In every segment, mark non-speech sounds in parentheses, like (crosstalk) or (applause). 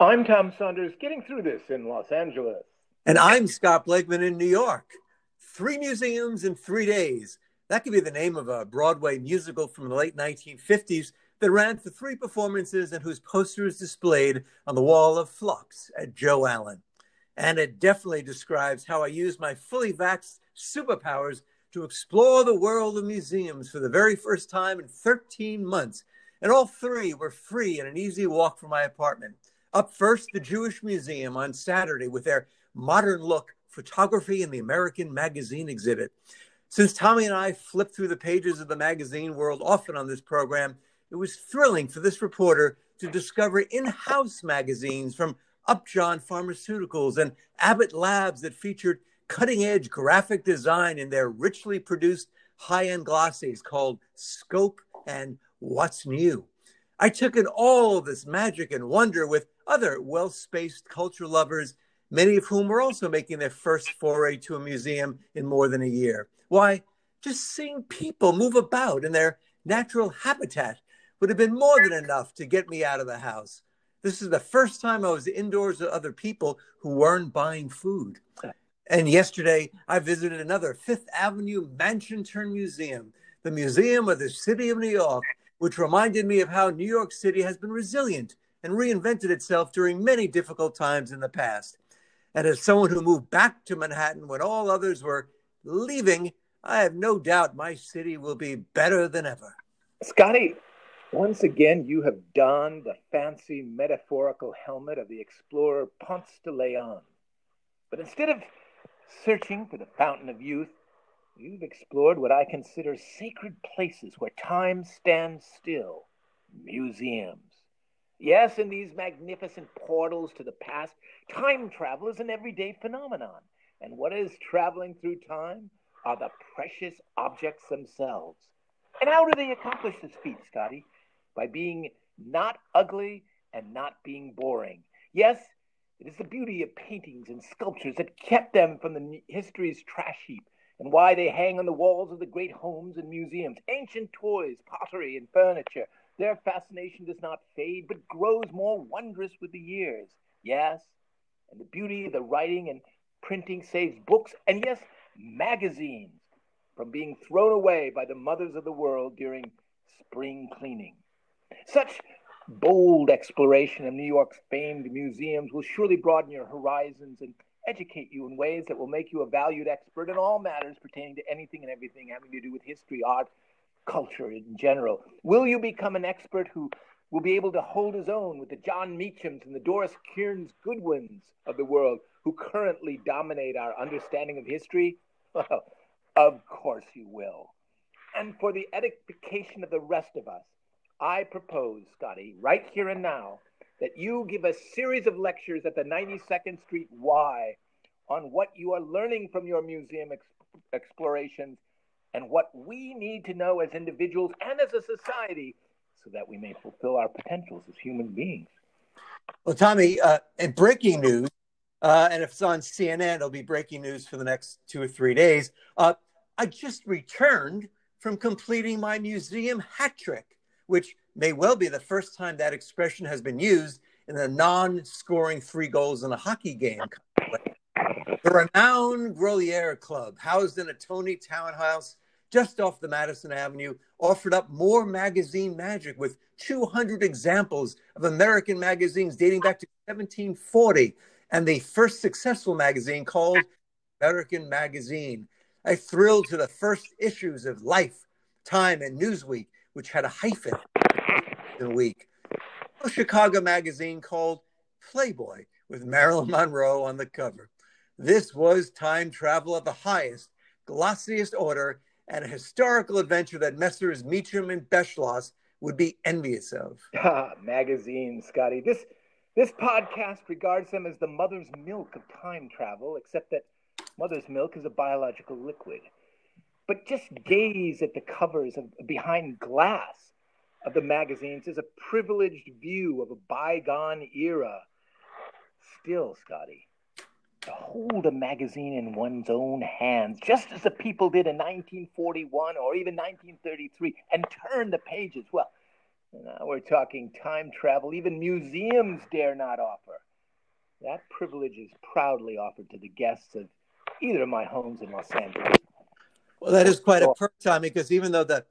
I'm Tom Saunders, getting through this in Los Angeles. And I'm Scott Blakeman in New York. Three museums in three days. That could be the name of a Broadway musical from the late 1950s that ran for three performances and whose poster is displayed on the wall of Flops at Joe Allen. And it definitely describes how I use my fully vaxxed superpowers to explore the world of museums for the very first time in 13 months. And all three were free and an easy walk from my apartment. Up first, the Jewish Museum on Saturday with their modern look photography in the American Magazine exhibit. Since Tommy and I flipped through the pages of the magazine world often on this program, it was thrilling for this reporter to discover in house magazines from Upjohn Pharmaceuticals and Abbott Labs that featured cutting edge graphic design in their richly produced high end glossies called Scope and What's New. I took in all this magic and wonder with other well spaced culture lovers, many of whom were also making their first foray to a museum in more than a year. Why, just seeing people move about in their natural habitat would have been more than enough to get me out of the house. This is the first time I was indoors with other people who weren't buying food. And yesterday, I visited another Fifth Avenue mansion turned museum, the Museum of the City of New York, which reminded me of how New York City has been resilient and reinvented itself during many difficult times in the past. And as someone who moved back to Manhattan when all others were leaving, I have no doubt my city will be better than ever. Scotty, once again, you have donned the fancy metaphorical helmet of the explorer Ponce de Leon. But instead of searching for the fountain of youth, you've explored what I consider sacred places where time stands still museums. Yes, in these magnificent portals to the past, time travel is an everyday phenomenon. And what is traveling through time are the precious objects themselves. And how do they accomplish this feat, Scotty? By being not ugly and not being boring. Yes, it is the beauty of paintings and sculptures that kept them from the history's trash heap and why they hang on the walls of the great homes and museums. Ancient toys, pottery, and furniture. Their fascination does not fade, but grows more wondrous with the years. Yes, and the beauty of the writing and printing saves books and, yes, magazines from being thrown away by the mothers of the world during spring cleaning. Such bold exploration of New York's famed museums will surely broaden your horizons and educate you in ways that will make you a valued expert in all matters pertaining to anything and everything having to do with history, art, culture in general. Will you become an expert who will be able to hold his own with the John Meachams and the Doris Kearns Goodwins of the world who currently dominate our understanding of history? Well, of course you will. And for the edification of the rest of us, I propose, Scotty, right here and now, that you give a series of lectures at the 92nd Street Y on what you are learning from your museum ex- explorations and what we need to know as individuals and as a society so that we may fulfill our potentials as human beings. Well, Tommy, uh, in breaking news, uh, and if it's on CNN, it'll be breaking news for the next two or three days. Uh, I just returned from completing my museum hat trick, which may well be the first time that expression has been used in a non scoring three goals in a hockey game. The renowned Grolier Club, housed in a Tony townhouse just off the Madison Avenue, offered up more magazine magic with 200 examples of American magazines dating back to 1740 and the first successful magazine called American Magazine. I thrilled to the first issues of Life, Time, and Newsweek, which had a hyphen in week. A Chicago magazine called Playboy with Marilyn Monroe on the cover. This was time travel of the highest, glossiest order and a historical adventure that Messrs. Meacham and Beschloss would be envious of. Ah, magazines, Scotty. This this podcast regards them as the mother's milk of time travel, except that mother's milk is a biological liquid. But just gaze at the covers of behind glass of the magazines is a privileged view of a bygone era. Still, Scotty, to hold a magazine in one's own hands, just as the people did in 1941 or even 1933, and turn the pages, well, Now we're talking time travel, even museums dare not offer. That privilege is proudly offered to the guests of either of my homes in Los Angeles. Well, that is quite a oh. perk, Tommy, because even though the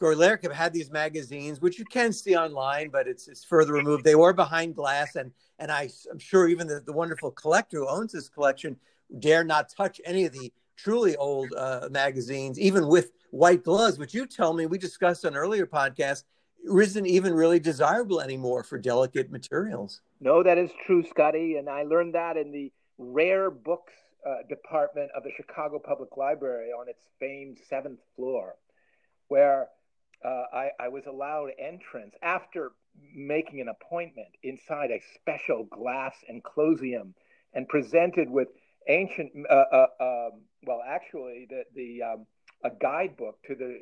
Grolier Club have had these magazines, which you can see online, but it's, it's further removed. They were behind glass, and and I, am sure even the, the wonderful collector who owns this collection dare not touch any of the truly old uh, magazines, even with white gloves, which you tell me we discussed on earlier podcasts isn't even really desirable anymore for delicate materials. No, that is true, Scotty. And I learned that in the rare books uh, department of the Chicago Public Library on its famed seventh floor, where uh, I, I was allowed entrance after making an appointment inside a special glass enclosium and presented with ancient, uh, uh um, well, actually, the, the um, a guidebook to the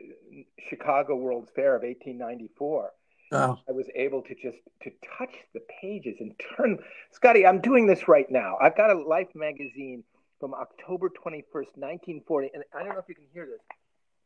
Chicago World's Fair of 1894. Oh. I was able to just to touch the pages and turn. Scotty, I'm doing this right now. I've got a Life magazine from October 21st, 1940, and I don't know if you can hear this,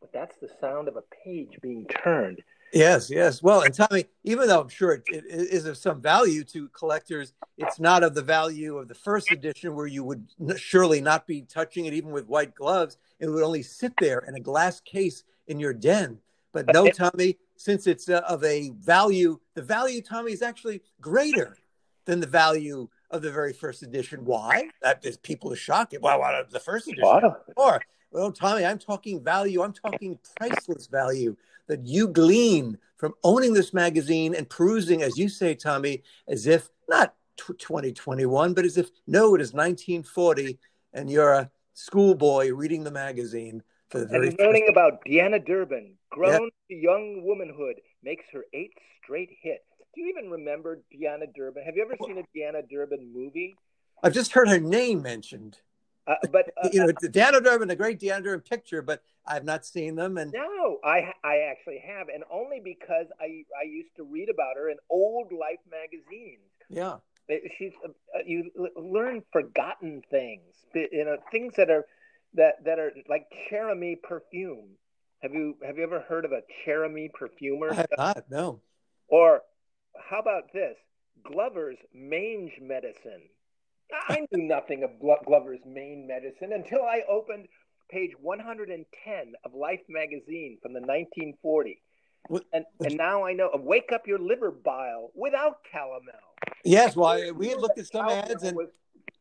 but that's the sound of a page being turned. Yes, yes. Well, and Tommy, even though I'm sure it, it is of some value to collectors, it's not of the value of the first edition, where you would surely not be touching it, even with white gloves. It would only sit there in a glass case in your den. But no, Tommy, since it's uh, of a value, the value, Tommy, is actually greater than the value of the very first edition. Why? That is people are shocked. Why? Why the first edition? Or well, Tommy, I'm talking value. I'm talking priceless value that you glean from owning this magazine and perusing, as you say, Tommy, as if not 2021, but as if no, it is 1940, and you're a schoolboy reading the magazine for the very and learning about Deanna Durbin, grown yep. to young womanhood, makes her eighth straight hit. Do you even remember Deanna Durbin? Have you ever seen a Deanna Durbin movie? I've just heard her name mentioned. Uh, but uh, you know, Deanna Durbin, a great Durbin picture, but I've not seen them. And no, I I actually have, and only because I I used to read about her in old Life magazines. Yeah, she's uh, you learn forgotten things, you know, things that are that that are like Cheramy perfume. Have you have you ever heard of a Cheramy perfumer? I have not. No. Or how about this? Glover's mange medicine. I knew nothing of Glover's mange medicine until I opened page 110 of Life magazine from the 1940. What, and, and now I know. Wake up your liver bile without calomel. Yes, well, we had looked at some ads and was,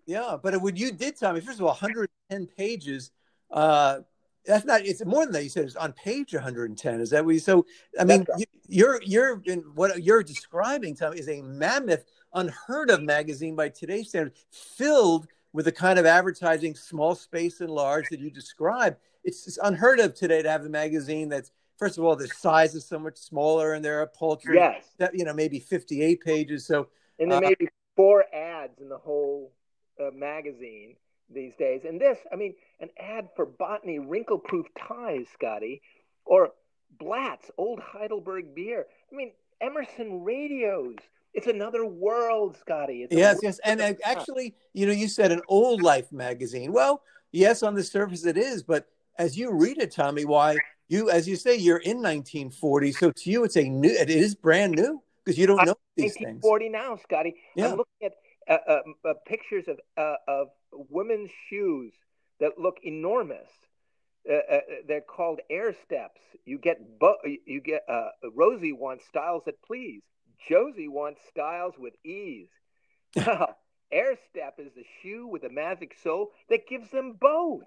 yeah, but what you did, Tommy, first of all, 110 pages. Uh, that's not. It's more than that. You said it's on page 110. Is that what you? So, I mean, right. you're you're in what you're describing, Tommy, is a mammoth, unheard of magazine by today's standards, filled with the kind of advertising, small space and large that you describe. It's, it's unheard of today to have a magazine that's first of all the size is so much smaller, and there are paltry, yes, you know, maybe 58 pages. So, and there uh, may be four ads in the whole uh, magazine these days. And this, I mean, an ad for Botany wrinkle proof ties, Scotty, or Blatz old Heidelberg beer. I mean, Emerson radios. It's another world, Scotty. It's yes, yes. And actually, you know, you said an old life magazine. Well, yes, on the surface it is, but as you read it, Tommy, why you, as you say, you're in 1940. So to you, it's a new, it is brand new because you don't know I'm these 1940 things. now, Scotty. Yeah. I'm looking at uh, uh, uh, pictures of uh, of women's shoes that look enormous. Uh, uh, they're called air steps. You get bo- you get Rosie wants styles that please. Josie wants styles with ease. (laughs) air step is the shoe with a magic sole that gives them both.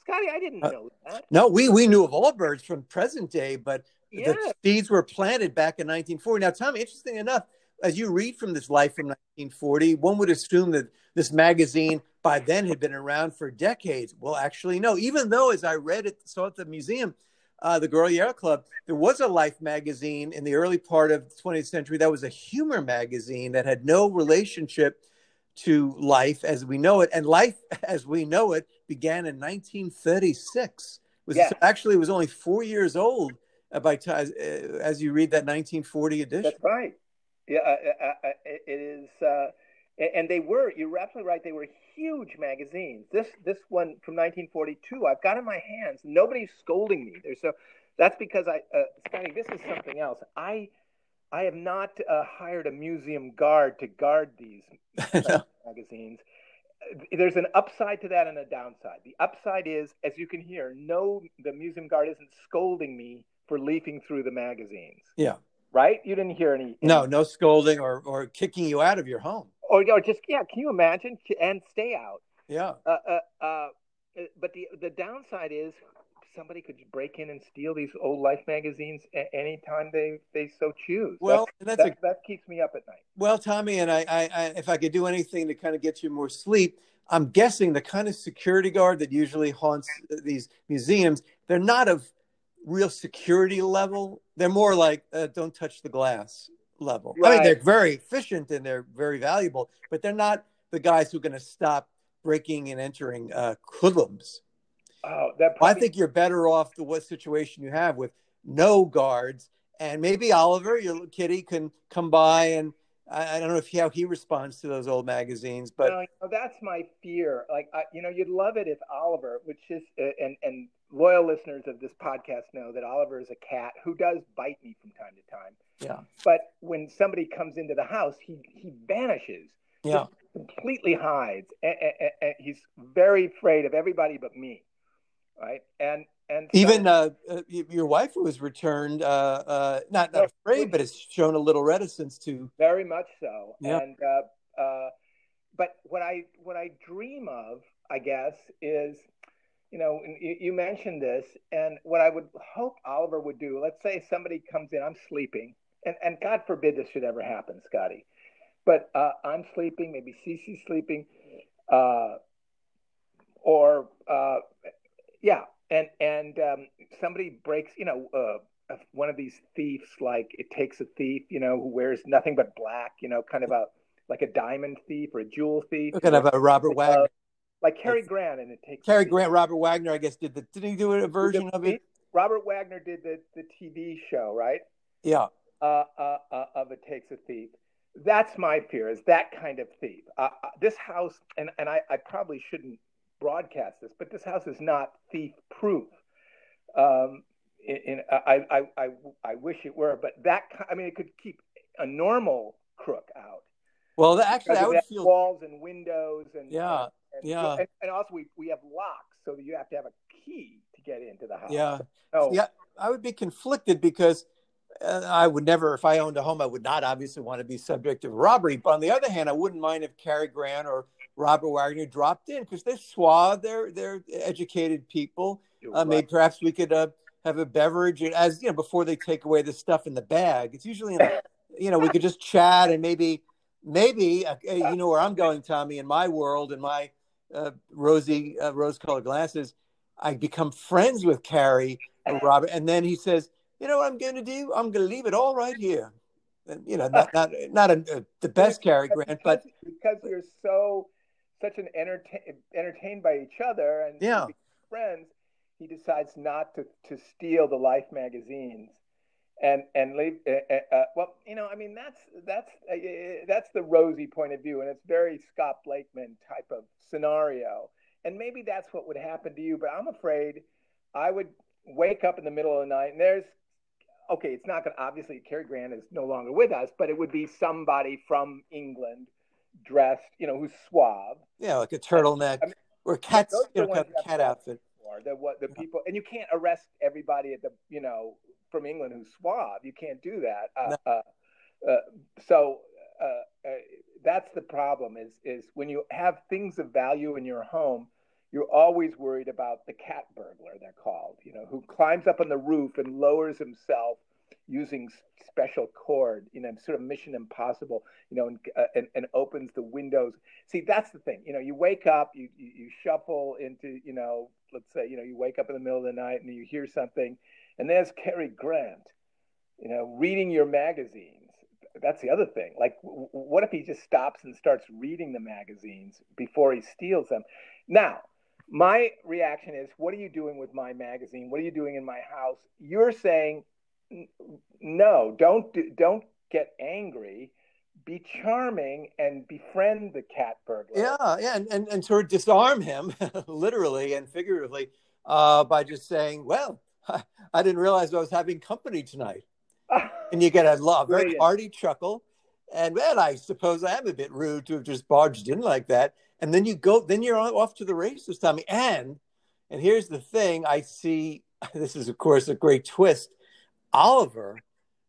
Scotty, I didn't know that. No, we we knew of Allbirds from present day, but yeah. the seeds were planted back in 1940. Now, Tommy, interesting enough, as you read from this life from 1940, one would assume that this magazine by then had been around for decades. Well, actually, no. Even though, as I read it, saw at the museum, uh, the Grolier Club, there was a Life magazine in the early part of the 20th century that was a humor magazine that had no relationship to life as we know it. And life (laughs) as we know it began in 1936. It was yeah. actually it was only four years old uh, by time uh, as you read that 1940 edition. That's right. Yeah, uh, uh, uh it is, uh, and they were. You're absolutely right. They were huge magazines. This this one from 1942, I've got in my hands. Nobody's scolding me. There's so that's because I, uh, Scotty. This is something else. I I have not uh, hired a museum guard to guard these (laughs) No. magazines. There's an upside to that and a downside. The upside is, as you can hear, no, the museum guard isn't scolding me for leafing through the magazines. Yeah. Right? You didn't hear any. No, any- no scolding or, or kicking you out of your home. Or, or just yeah. Can you imagine? And stay out. Yeah. Uh, uh, uh, but the the downside is somebody could break in and steal these old Life magazines a- anytime they they so choose. Well, That's- and that's a that, that keeps me up at night. Well, Tommy, and I, I, I, if I could do anything to kind of get you more sleep, I'm guessing the kind of security guard that usually haunts these museums, they're not of real security level. They're more like uh, don't touch the glass level. I mean, they're very efficient and they're very valuable, but they're not the guys who are going to stop breaking and entering uh, hoodlums. Oh, that Well, I think you're better off the what situation you have with no guards, and maybe Oliver, your little kitty, can come by and I, I don't know if he, how he responds to those old magazines, but No, you know, that's my fear. Like, I, you know, you'd love it if Oliver, which is, uh, and and loyal listeners of this podcast know that Oliver is a cat who does bite me from time to time. yeah, But when somebody comes into the house, he he vanishes, yeah, completely hides, and, he's very afraid of everybody but me, right? And and even uh, uh, your wife was returned, uh, uh, not not afraid, but has shown a little reticence to. very much so. Yeah. And uh, uh, but what I what I dream of, I guess, is you know you, you mentioned this, and what I would hope Oliver would do. Let's say somebody comes in, I'm sleeping, and and God forbid this should ever happen, Scotty, but uh, I'm sleeping, maybe Cece's sleeping, uh, or uh, yeah, and and um, somebody breaks, you know. Uh, one of these thieves like it takes a thief you know who wears nothing but black you know kind of a like a diamond thief or a jewel thief Kind of a Robert Wagner, like Cary Grant and it takes Cary Grant, Robert Wagner, I guess did the didn't he do a version of it? Robert Wagner did the the TV show right? Yeah, uh, uh, uh, of it takes a thief. That's my fear is that kind of thief. Uh, uh, this house and and I, I probably shouldn't broadcast this but this house is not thief proof um in, in I, I I I wish it were but that I mean it could keep a normal crook out well, that, actually, I would feel. walls and windows and Yeah, and, yeah. and, and also we, we have locks so you have to have a key to get into the house Yeah, oh yeah, I would be conflicted because uh, I would never, if I owned a home, I would not obviously want to be subject to robbery. But on the other hand, I wouldn't mind if Cary Grant or Robert Wagner dropped in because they're suave, they're they're educated people. Uh, maybe perhaps we could uh, have a beverage as you know before they take away the stuff in the bag. It's usually in you know we could just chat and maybe maybe uh, you know where I'm going, Tommy. In my world, in my uh, rosy uh, rose-colored glasses, I become friends with Cary or Robert, and then he says, "You know what I'm going to do? I'm going to leave it all right here." And, you know, not not not a, a, the best Cary Grant, but because you're so such an entertain entertained by each other and Yeah. friends he decides not to to steal the life magazines and and leave uh, uh, well you know i mean that's that's uh, uh, that's the rosy point of view and it's very scott blakeman type of scenario and maybe that's what would happen to you but i'm afraid i would wake up in the middle of the night and there's okay it's not going to obviously Cary grant is no longer with us but it would be somebody from england dressed you know who's suave yeah, like a turtleneck I mean, or cat, you know, kind of cat outfit. or the what the people and you can't arrest everybody at the you know from England who's suave. You can't do that. Uh, uh, uh, so uh, uh, that's the problem. Is is when you have things of value in your home, you're always worried about the cat burglar. They're called. You know, who climbs up on the roof and lowers himself using special cord. You know, sort of Mission Impossible. You know, and uh, and, and opens the windows. See, that's the thing. You know, you wake up, you, you you shuffle into you know, let's say you know, you wake up in the middle of the night and you hear something, and there's Cary Grant. You know, reading your magazines. That's the other thing. Like, w- what if he just stops and starts reading the magazines before he steals them? Now, my reaction is, what are you doing with my magazine? What are you doing in my house? You're saying, "N- no, don't do, don't get angry. Be charming and befriend the cat burglar. Yeah, yeah, and, and, and sort of disarm him, (laughs) literally and figuratively, uh, by just saying, "Well, (laughs) I didn't realize I was having company tonight." (laughs) and you get a, a very hearty chuckle. And then I suppose I am a bit rude to have just barged in like that. And then you go, then you're off to the races, Tommy. And and here's the thing: I see. This is, of course, a great twist. Oliver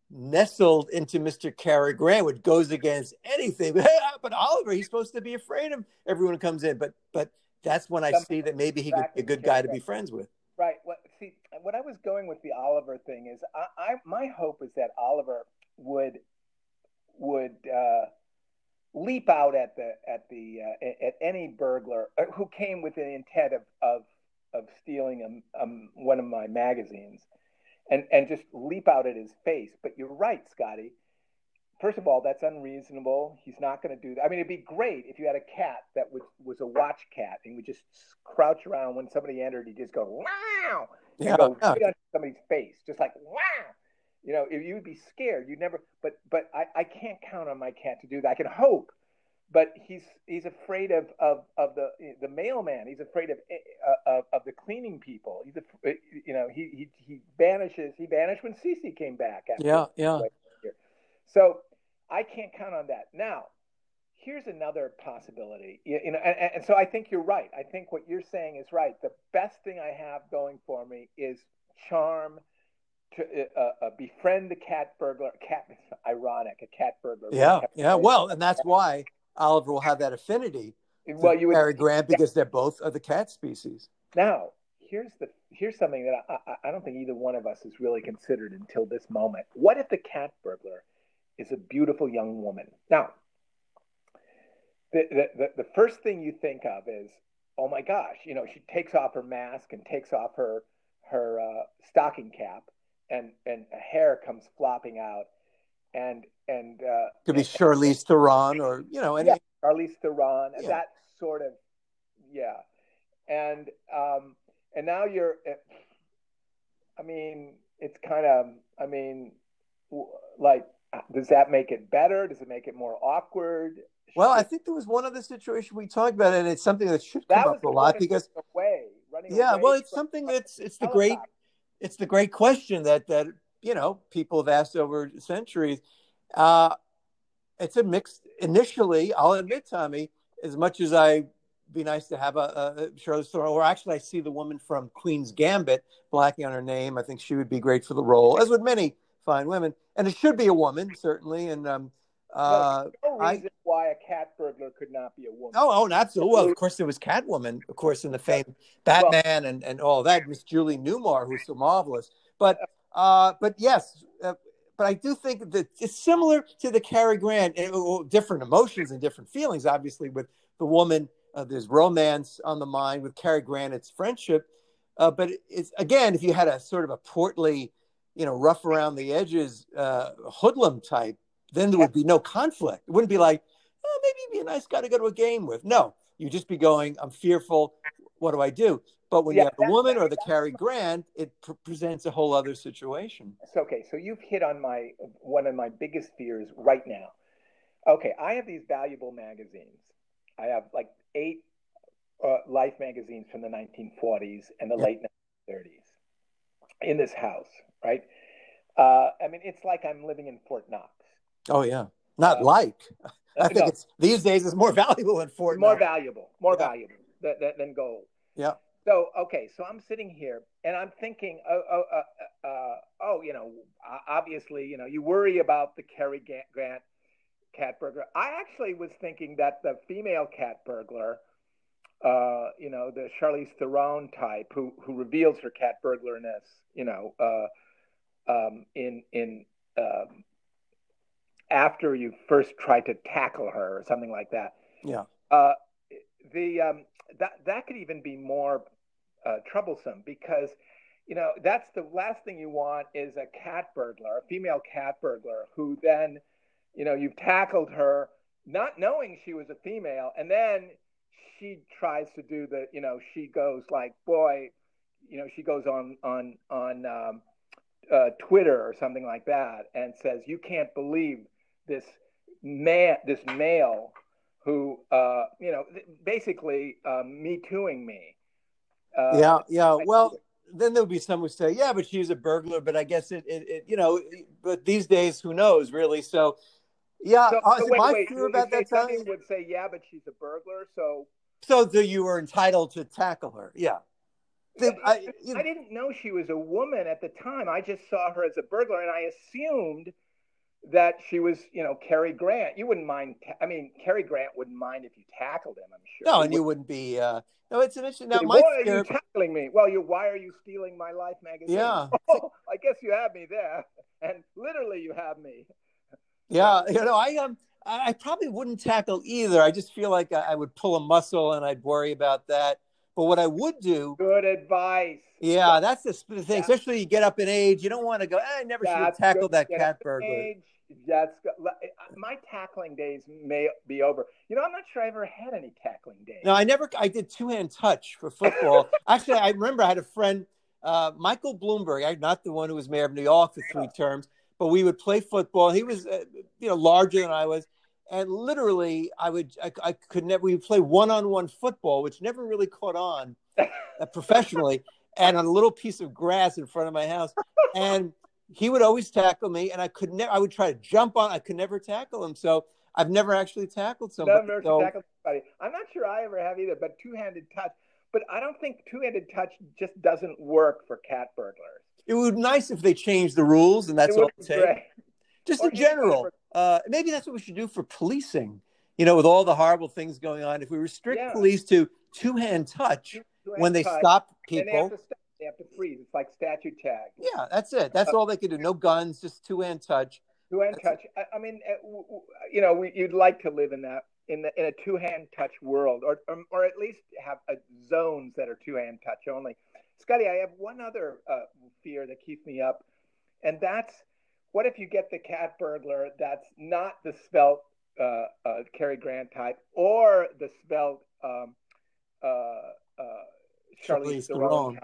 nestled into Mr. Cary Grant, which goes against anything. (laughs) But, Oliver, he's supposed to be afraid of everyone who comes in. But but that's when I see that maybe he could be a good guy to be friends with. Right. Well, see, what I was going with the Oliver thing is, I, I my hope is that Oliver would would uh, leap out at the at the uh, at any burglar uh, who came with the intent of of of stealing a, um, one of my magazines and and just leap out at his face. But you're right, Scotty. First of all, that's unreasonable. He's not going to do that. I mean, it'd be great if you had a cat that was was a watch cat and would just crouch around when somebody entered. He'd just go wow, and yeah, go right on somebody's face, just like wow. You know, if you'd be scared, you'd never. But but I, I can't count on my cat to do that. I can hope but he's he's afraid of of, of the the mailman. He's afraid of uh, of, of the cleaning people. He's a, you know he he he banishes. He banished when Cece came back. yeah, yeah. So I can't count on that. Now, here's another possibility. You, you know, and, and so I think you're right. I think what you're saying is right. The best thing I have going for me is charm. To uh, uh, befriend the cat burglar, cat (laughs) ironic, a cat burglar. Yeah, yeah. Well, and that's why Oliver will have that affinity. Well, you would Cary Grant because they're both of the cat species. Now, here's the here's something that I, I don't think either one of us has really considered until this moment. What if the cat burglar is a beautiful young woman? Now, the, the, the, first thing you think of is, oh my gosh, you know, she takes off her mask and takes off her her uh, stocking cap, and and a hair comes flopping out, and and uh, could be Charlize Theron or you know any yeah, Charlize Theron yeah. that sort of yeah. And um and now you're eh, I mean it's kind of I mean like does that make it better? Does it make it more awkward? Well I think there was one other situation we talked about and it's something that should come that up a lot because away, running yeah away well it's something that's it's the great it's the great question that that you know people have asked over centuries uh, it's a mixed. Initially, I'll admit, Tommy, as much as I be nice to have a, a Charlize Theron, or actually, I see the woman from Queen's Gambit blacking on her name. I think she would be great for the role, as would many fine women, and it should be a woman certainly. And um, uh, no reason I, why a cat burglar could not be a woman. Oh, oh, not so Well, of course, there was Catwoman, of course, in the famed Batman well, and, and all that. Miss Julie Newmar, who's so marvelous. But uh, but yes, uh, but I do think that it's similar to the Cary Grant, different emotions and different feelings. Obviously, with the woman, uh, there's romance on the mind. With Cary Grant, it's friendship. Uh, but it's again, if you had a sort of a portly, you know, rough around the edges uh, hoodlum type, then there would be no conflict. It wouldn't be like, oh, maybe he'd be a nice guy to go to a game with. No, you'd just be going, I'm fearful. What do I do? But when yeah, you have the woman or the Cary Grant, it pr- presents a whole other situation. So, okay, so you've hit on my one of my biggest fears right now. Okay, I have these valuable magazines. I have like eight uh, Life magazines from the 1940s and the yeah. late 1930s in this house, right? Uh, I mean, it's like I'm living in Fort Knox. Oh yeah, not uh, like. (laughs) I think no. it's these days is more (laughs) valuable than Fort. Knox. More Knox. valuable, more yeah. valuable than, than gold. Yeah. So okay, so I'm sitting here and I'm thinking, oh, oh, uh, uh, oh, you know, obviously, you know, you worry about the Cary Grant cat burglar. I actually was thinking that the female cat burglar, uh, you know, the Charlize Theron type, who who reveals her cat burglarness, you know, uh, um, in in um, after you first try to tackle her or something like that. Yeah. Uh, the um, that that could even be more uh, troublesome because you know that's the last thing you want is a cat burglar, a female cat burglar, who then you know you've tackled her not knowing she was a female, and then she tries to do the you know she goes like boy, you know she goes on on on um, uh, Twitter or something like that and says you can't believe this man this male who, uh, you know, basically uh, me tooing me. Uh, yeah, yeah. Well, then there'll be some who say, yeah, but she's a burglar. But I guess it, it, it you know, but these days, who knows, really? So, yeah, So, uh, so wait, my wait. fear about say that time. would say, yeah, but she's a burglar. So So that you were entitled to tackle her. Yeah. The- I, I didn't know she was a woman at the time. I just saw her as a burglar, and I assumed that she was, you know, Cary Grant. You wouldn't mind. I mean, Cary Grant wouldn't mind if you tackled him. I'm sure. no, and you wouldn't be. Uh, no, it's an issue. Now, why are you tackling me? Well, you. Why are you stealing my Life magazine? Yeah. (laughs) Oh, I guess you have me there, and literally, you have me. Yeah, you know, I um, I probably wouldn't tackle either. I just feel like I, would pull a muscle and I'd worry about that. But what I would do, Good advice. yeah, that's the thing. Yeah. Especially you get up in age, you don't want to go. "Eh, I never should have tackled that cat burglar. age. That's. My tackling days may be over. You know, I'm not sure I ever had any tackling days. No, I never. I did two hand touch for football. (laughs) Actually, I remember I had a friend, uh, Michael Bloomberg. Not the one who was mayor of New York for three terms, but we would play football. He was, uh, you know, larger than I was, and literally, I would, I, I could never. We would play one on one football, which never really caught on uh, (laughs) professionally, and on a little piece of grass in front of my house, and he would always tackle me, and I could never. I would try to jump on. I could never tackle him. So I've never actually tackled somebody. Never So- tackled somebody. I'm not sure I ever have either, but two-handed touch. But I don't think two-handed touch just doesn't work for cat burglars. It would be nice if they changed the rules, and that's it all it takes. (laughs) Just Or in any kind of general, uh, maybe that's what we should do for policing. You know, with all the horrible things going on, if we restrict Yeah. police to two-hand touch Two-hand when they touch, stop people, have to stop. They have to freeze. It's like statue tag. yeah, that's it. That's all they can do. No guns, just two-hand touch. Two-hand touch. I, I mean, uh, w- w- you know, we, you'd like to live in that in the in a two-hand touch world, or or, or at least have uh, zones that are two-hand touch only. Scotty, I have one other uh, fear that keeps me up, and that's what if you get the cat burglar that's not the spelt uh, uh, Cary Grant type or the spelt um, uh, uh, Charlize Charlize Theron Theron.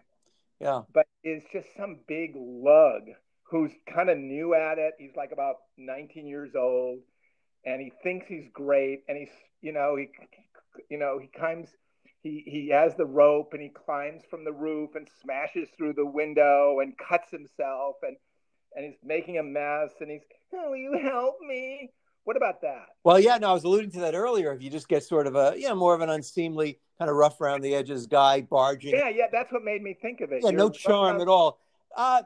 Yeah, but is just some big lug who's kind of new at it. He's like about 19 years old, and he thinks he's great, and he's you know he you know he climbs. He, he has the rope and he climbs from the roof and smashes through the window and cuts himself and and he's making a mess and he's will you help me what about that Well, yeah, no, I was alluding to that earlier. If you just get sort of a, you know, more of an unseemly, kind of rough around the edges guy barging, yeah yeah that's what made me think of it yeah, You're no charm about- at all. Uh,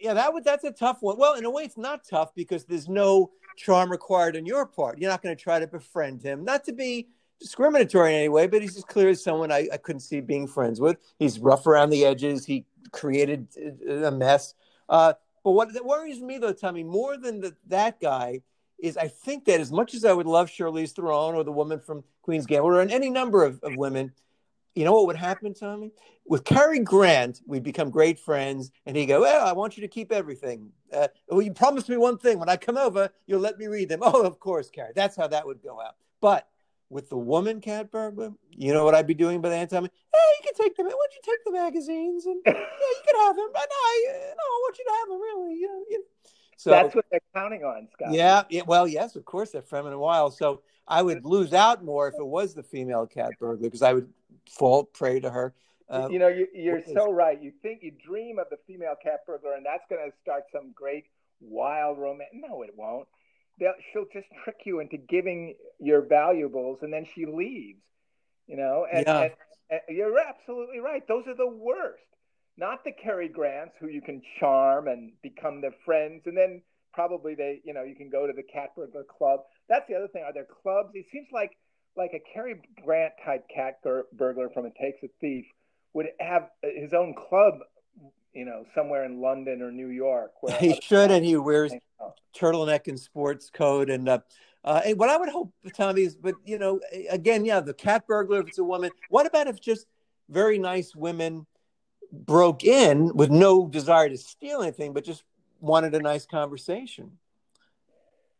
yeah, that would that's a tough one. Well, in a way, it's not tough because there's no charm required on your part. You're not going to try to befriend him, not to be discriminatory in any way, but he's as clear as someone I, I couldn't see being friends with. He's rough around the edges. He created uh, a mess. Uh, but what that worries me, though, Tommy, more than the, that guy, is I think that as much as I would love Charlize Theron or the woman from Queen's Gambit or any number of, of women, you know what would happen, Tommy? With Cary Grant, we'd become great friends, and he'd go, "Well, I want you to keep everything. Uh, well, you promised me one thing: when I come over, you'll let me read them." Oh, of course, Cary. That's how that would go out. But with the woman cat burglar, you know what I'd be doing by then, Tommy? Hey, you can take them. Why don't you take the magazines and yeah, you can have them. But no, I, uh, no, I want you to have them. Really, you know. You know. So that's what they're counting on scott yeah, yeah, well, yes, of course, they're feminine wild. So I would lose out more if it was the female cat burglar because I would fall prey to her. Uh, you know, you, you're so right. You think you dream of the female cat burglar, and that's going to start some great wild romance. No, it won't. They'll, she'll just trick you into giving your valuables, and then she leaves. You know, and, Yeah. and, and you're absolutely right. Those are the worst. Not the Cary Grants who you can charm and become their friends, and then probably they, you know, you can go to the cat burglar club. That's the other thing. Are there clubs? It seems like like a Cary Grant type cat bur- burglar from It Takes a Thief would have his own club, you know, somewhere in London or New York. Where he should, and he wears turtleneck and sports coat. And uh, uh, and what I would hope, Tommy, is, but you know, again, yeah, the cat burglar if it's a woman. What about if just very nice women broke in with no desire to steal anything, but just wanted a nice conversation?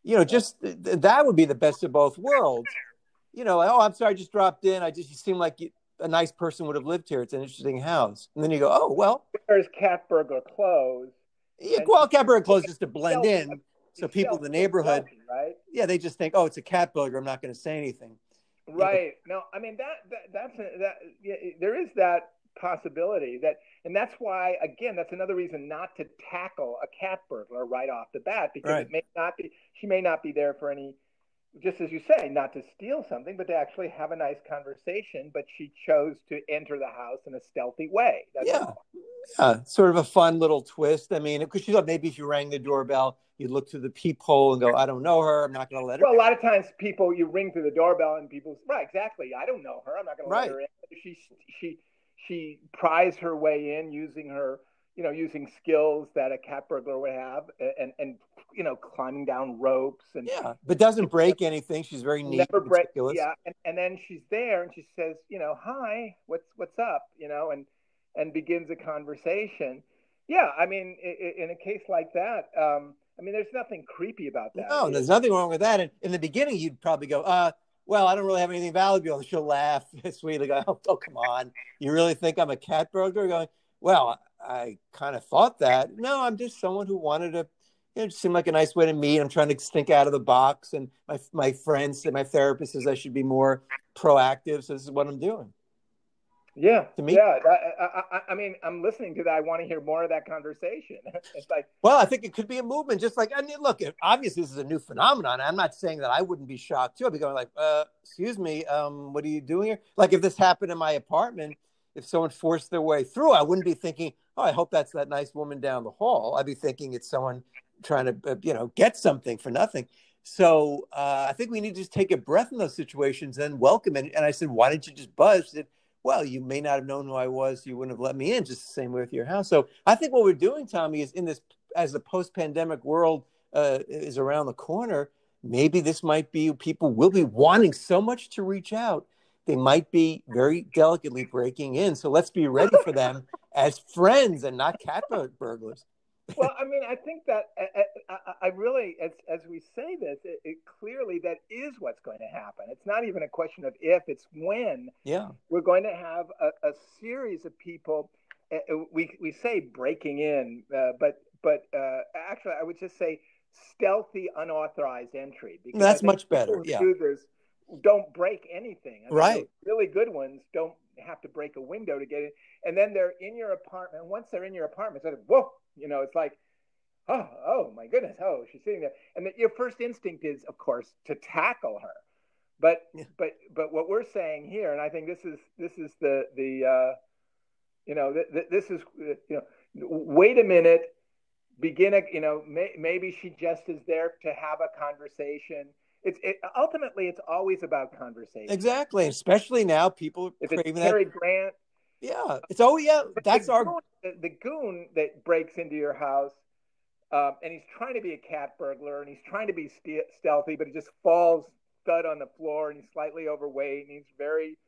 You know, just th- th- that would be the best of both worlds. You know, oh, I'm sorry, I just dropped in. I just you seem like you, a nice person would have lived here. It's an interesting house. And then you go, oh well, There's cat burglar clothes. yeah, well, cat burglar clothes just to blend in. So people in the neighborhood, right? yeah, they just think, oh, it's a cat burglar. I'm not going to say anything. Right. No, I mean that, that that's a, that. Yeah, there is that possibility that, and that's why, again, that's another reason not to tackle a cat burglar right off the bat because right. it may not be, she may not be there for any, just as you say, not to steal something, but to actually have a nice conversation. But she chose to enter the house in a stealthy way. That's yeah. Yeah. Sort of a fun little twist. I mean, because she thought maybe if you rang the doorbell, you look through the peephole and go, I don't know her. I'm not going to let her. Well, a lot of times people, you ring through the doorbell and people, right, exactly. I don't know her. I'm not going to let her in. She, she, she pries her way in using her, you know, using skills that a cat burglar would have and, and, you know, climbing down ropes and yeah, but doesn't break anything. She's very neat. Never break. Yeah. And, and then she's there and she says, you know, hi, what's, what's up? You know, and, and begins a conversation. Yeah. I mean, in, in a case like that, um, I mean, there's nothing creepy about that. No, there's nothing wrong with that. And in the beginning, you'd probably go, uh, well, I don't really have anything valuable. She'll (laughs) laugh sweetly, go, oh, oh, come on. You really think I'm a cat burglar? Going, well, I kind of thought that. No, I'm just someone who wanted to, you know, it seemed like a nice way to meet. I'm trying to think out of the box. And my, my friends and my therapist says I should be more proactive. So this is what I'm doing. Yeah, to me, yeah. I, I, I, mean, I'm listening to that. I want to hear more of that conversation. (laughs) it's like, well, I think it could be a movement. Just like, I mean, look, obviously this is a new phenomenon. I'm not saying that I wouldn't be shocked too. I'd be going like, uh, excuse me, um, what are you doing here? Like, if this happened in my apartment, if someone forced their way through, I wouldn't be thinking, oh, I hope that's that nice woman down the hall. I'd be thinking it's someone trying to, uh, you know, get something for nothing. So uh, I think we need to just take a breath in those situations and welcome it. And I said, why didn't you just buzz? Said, well, you may not have known who I was. You wouldn't have let me in, just the same way with your house. So I think what we're doing, Tommy, is in this, as the post pandemic world uh, is around the corner, maybe this might be people will be wanting so much to reach out. They might be very delicately breaking in. So let's be ready for them as friends and not cat burglars well, I mean, I think that I, I, really, as as we say this, it, it, clearly that is what's going to happen. It's not even a question of if; it's when. Yeah, we're going to have a, a series of people. Uh, we we say breaking in, uh, but but uh, actually, I would just say stealthy, unauthorized entry. Because That's much better. Yeah. Do this, don't break anything. I right. Really good ones don't have to break a window to get in, and then they're in your apartment. Once they're in your apartment, it's like whoa you know, it's like, oh, oh my goodness, oh, she's sitting there, and the, your first instinct is, of course, to tackle her. But yeah. but but what we're saying here, and I think this is this is the the uh, you know th- th- this is you know wait a minute, begin a you know may, maybe she just is there to have a conversation. It's it, ultimately it's always about conversation. Exactly, especially now people if it's Cary that... Grant yeah, it's oh yeah, that's the our goon, the, goon that breaks into your house, um, and he's trying to be a cat burglar, and he's trying to be st- stealthy, but he just falls thud on the floor, and he's slightly overweight, and he's very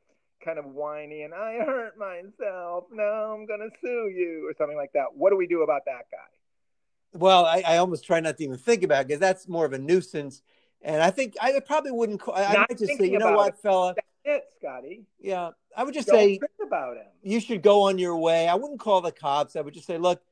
kind of whiny, and I hurt myself. No, I'm gonna sue you, or something like that. What do we do about that guy? Well, I, I almost try not to even think about it because that's more of a nuisance. And I think I probably wouldn't. Call, I might just say, you know what, it. fella, it, Scotty. Yeah, I would just Don't say about him. You should go on your way. I wouldn't call the cops. I would just say, look,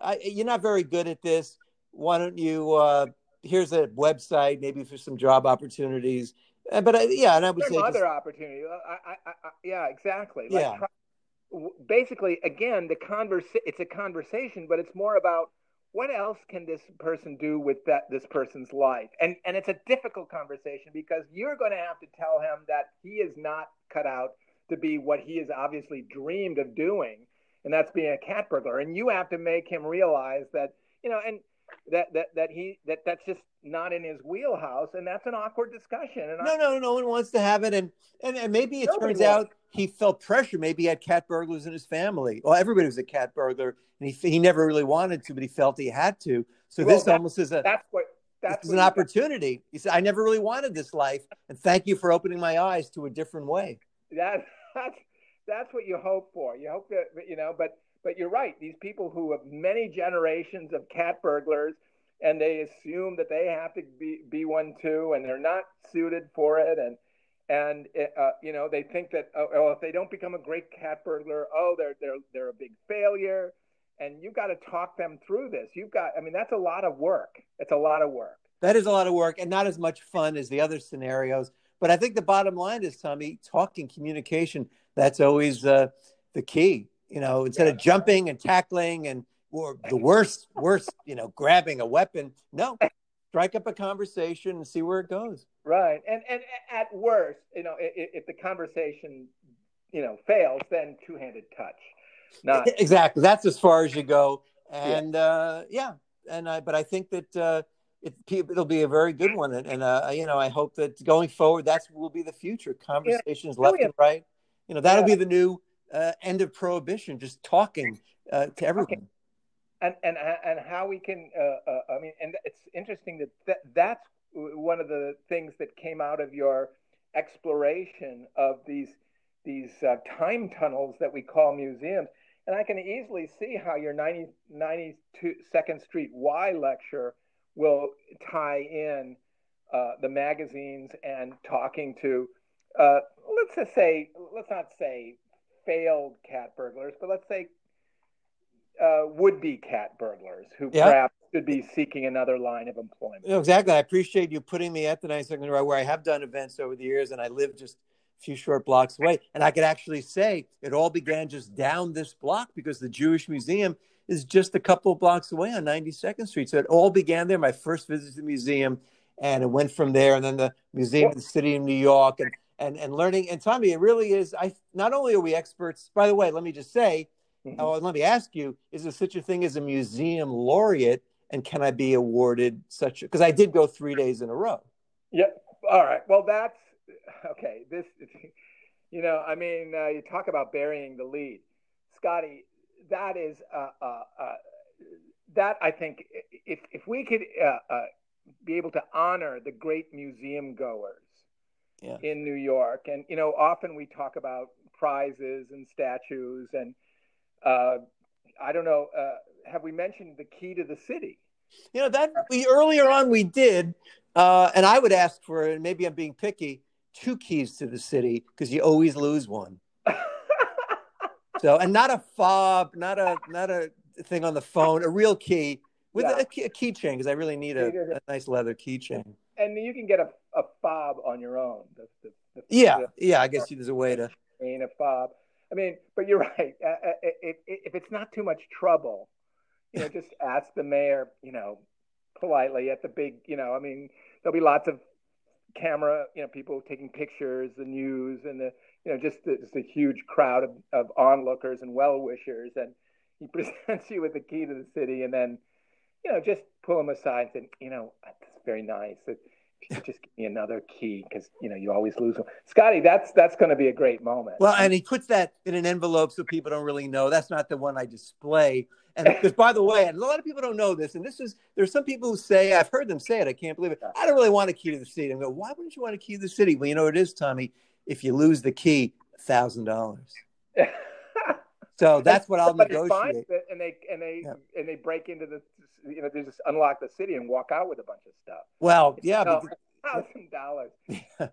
I, you're not very good at this. Why don't you? Uh, here's a website, maybe for some job opportunities. Uh, but I, yeah, and I would There's say other just, opportunity. Uh, I, I, I, yeah, exactly. Like, yeah. Try, basically, again, the converse. It's a conversation, but it's more about what else can this person do with that this person's life and and it's a difficult conversation because you're going to have to tell him that he is not cut out to be what he has obviously dreamed of doing and that's being a cat burglar and you have to make him realize that you know and that that that he that that's just not in his wheelhouse and that's an awkward discussion and no I, no no one wants to have it and and, and maybe it turns wants. out he felt pressure maybe he had cat burglars in his family well everybody was a cat burglar and he, he never really wanted to but he felt he had to so well, this almost is a that's what that's an opportunity got. he said i never really wanted this life and thank you for opening my eyes to a different way that (laughs) that's that's what you hope for you hope that you know but but you're right these people who have many generations of cat burglars and they assume that they have to be, be one too, and they're not suited for it. And and uh, you know they think that oh, oh, if they don't become a great cat burglar, oh they're they're they're a big failure. And you've got to talk them through this. You've got, I mean, that's a lot of work. It's a lot of work. That is a lot of work, and not as much fun as the other scenarios. But I think the bottom line is, Tommy, talking communication. That's always uh, the key You know, instead yeah. of jumping and tackling and or the worst, worst, you know, grabbing a weapon. No, strike up a conversation and see where it goes. Right, and and at worst, you know, if, if the conversation, you know, fails, then two-handed touch. Not exactly. That's as far as you go. And yeah, uh, yeah. and I, but I think that uh, it, it'll be a very good one, and, and uh, you know, I hope that going forward, that's will be the future. Conversations yeah. left and right. You know, that'll yeah. be the new uh, end of prohibition. Just talking uh, to everyone and and and how we can. Uh, uh, I mean, and it's interesting that th- that's one of the things that came out of your exploration of these these uh, time tunnels that we call museums. And I can easily see how your 90, 92nd Street Y lecture will tie in uh, the magazines and talking to, uh, let's just say, let's not say failed cat burglars, but let's say uh, would-be cat burglars who yeah. perhaps should be seeking another line of employment. No, exactly. I appreciate you putting me at the 92nd Row where I have done events over the years and I live just a few short blocks away. And I could actually say it all began just down this block because the Jewish Museum is just a couple of blocks away on 92nd Street. So it all began there. My first visit to the museum and it went from there. And then the Museum of the City of New York and, and, and learning. And Tommy, it really is. I Not only are we experts, by the way, let me just say, Mm-hmm. Oh, let me ask you: Is there such a thing as a museum laureate, and can I be awarded such? Because I did go three days in a row. Yeah. All right. Well, that's okay. This, (laughs) you know, I mean, uh, you talk about burying the lead, Scotty. That is, uh, uh, uh that I think, if if we could uh, uh, be able to honor the great museum goers yeah. in New York, and you know, often we talk about prizes and statues and uh, I don't know. Uh, have we mentioned the key to the city? You know that we earlier on we did, uh, and I would ask for, and maybe I'm being picky, two keys to the city because you always lose one. So, and not a fob, not a not a thing on the phone, a real key with yeah. a, a keychain because I really need a, a nice leather keychain. And you can get a, a fob on your own. The, the, the, yeah, yeah. I guess there's a way to. A fob. I mean, but you're (laughs) right. Uh, uh if, if it's not too much trouble, you know, just (laughs) ask the mayor, you know, politely at the big, you know, I mean, there'll be lots of camera, you know, people taking pictures, the news, and the, you know, just, just a huge crowd of, of onlookers and well wishers. And he (laughs) presents you with the key to the city, and then, you know, just pull him aside and say, you know, that's very nice just give me another key because you know you always lose them. Scotty, that's that's going to be a great moment. Well, and he puts that in an envelope so people don't really know. That's not the one I display. And (laughs) because by the way, and a lot of people don't know this, and this is there's some people who say I've heard them say it. I can't believe it. I don't really want a key to the city. And go, why wouldn't you want a key to the city? Well, you know it is, Tommy. If you lose the key, thousand dollars. (laughs) So that's what I'll negotiate. And they and they yeah. and they break into the you know they just unlock the city and walk out with a bunch of stuff. Well, yeah, (laughs) thousand dollars.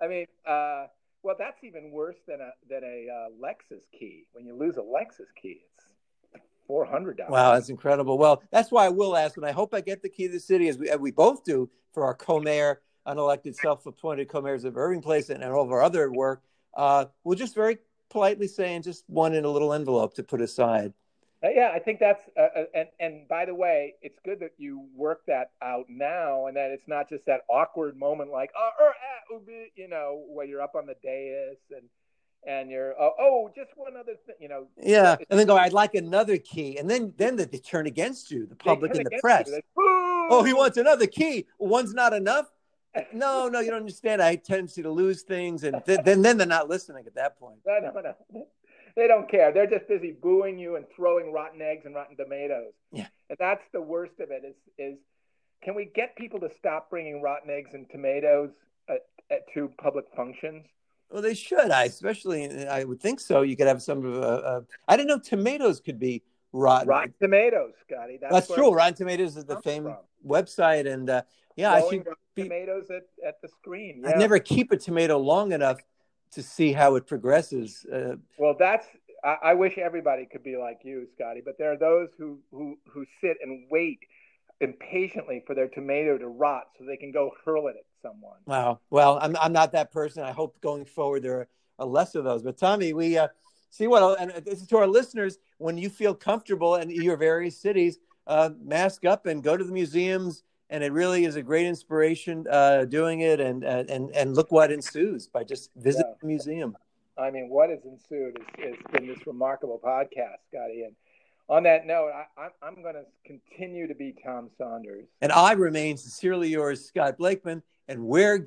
I mean, uh, well, that's even worse than a than a uh, Lexus key. When you lose a Lexus key, it's four hundred dollars. Wow, that's incredible. Well, that's why I will ask, and I hope I get the key to the city, as we as we both do for our co-mayor, unelected, self-appointed co-mayors of Irving Place, and, and all of our other work. Uh, we'll just very politely say and just one in a little envelope to put aside. Uh, yeah, I think that's uh, uh, and and by the way, it's good that you work that out now, and that it's not just that awkward moment like oh, er, ah, you know, where you're up on the dais and and you're oh, oh just one other thing, you know. Yeah, and then go, I'd like another key, and then then they turn against you, the public and the press. Like, oh, he wants another key. One's not enough no, no, you don't understand. I tendency to lose things, and th- then then they're not listening at that point. No, no, no. They don't care. They're just busy booing you and throwing rotten eggs and rotten tomatoes. Yeah, and that's the worst of it. Is is can we get people to stop bringing rotten eggs and tomatoes at, at, to public functions? Well, they should. I especially, I would think so. You could have some of. Uh, uh, I didn't know tomatoes could be rotten. Rotten tomatoes, Scotty. That's, That's true. Rotten Tomatoes is the famous website, and uh, yeah, I should be, tomatoes at, at the screen. Yeah. I never keep a tomato long enough to see how it progresses. Uh, well, that's I, I, wish everybody could be like you, Scotty. But there are those who who who sit and wait impatiently for their tomato to rot so they can go hurl it at someone. Wow. Well, I'm I'm not that person. I hope going forward there are less of those. But Tommy, we uh, See what? And this is to our listeners: when you feel comfortable in your various cities, uh, mask up and go to the museums. And it really is a great inspiration uh, doing it, and and and look what ensues by just visiting yeah. the museum. I mean, what has ensued has, has been this remarkable podcast, Scotty. And on that note, I, I'm going to continue to be Tom Saunders. And I remain sincerely yours, Scott Blakeman. And we're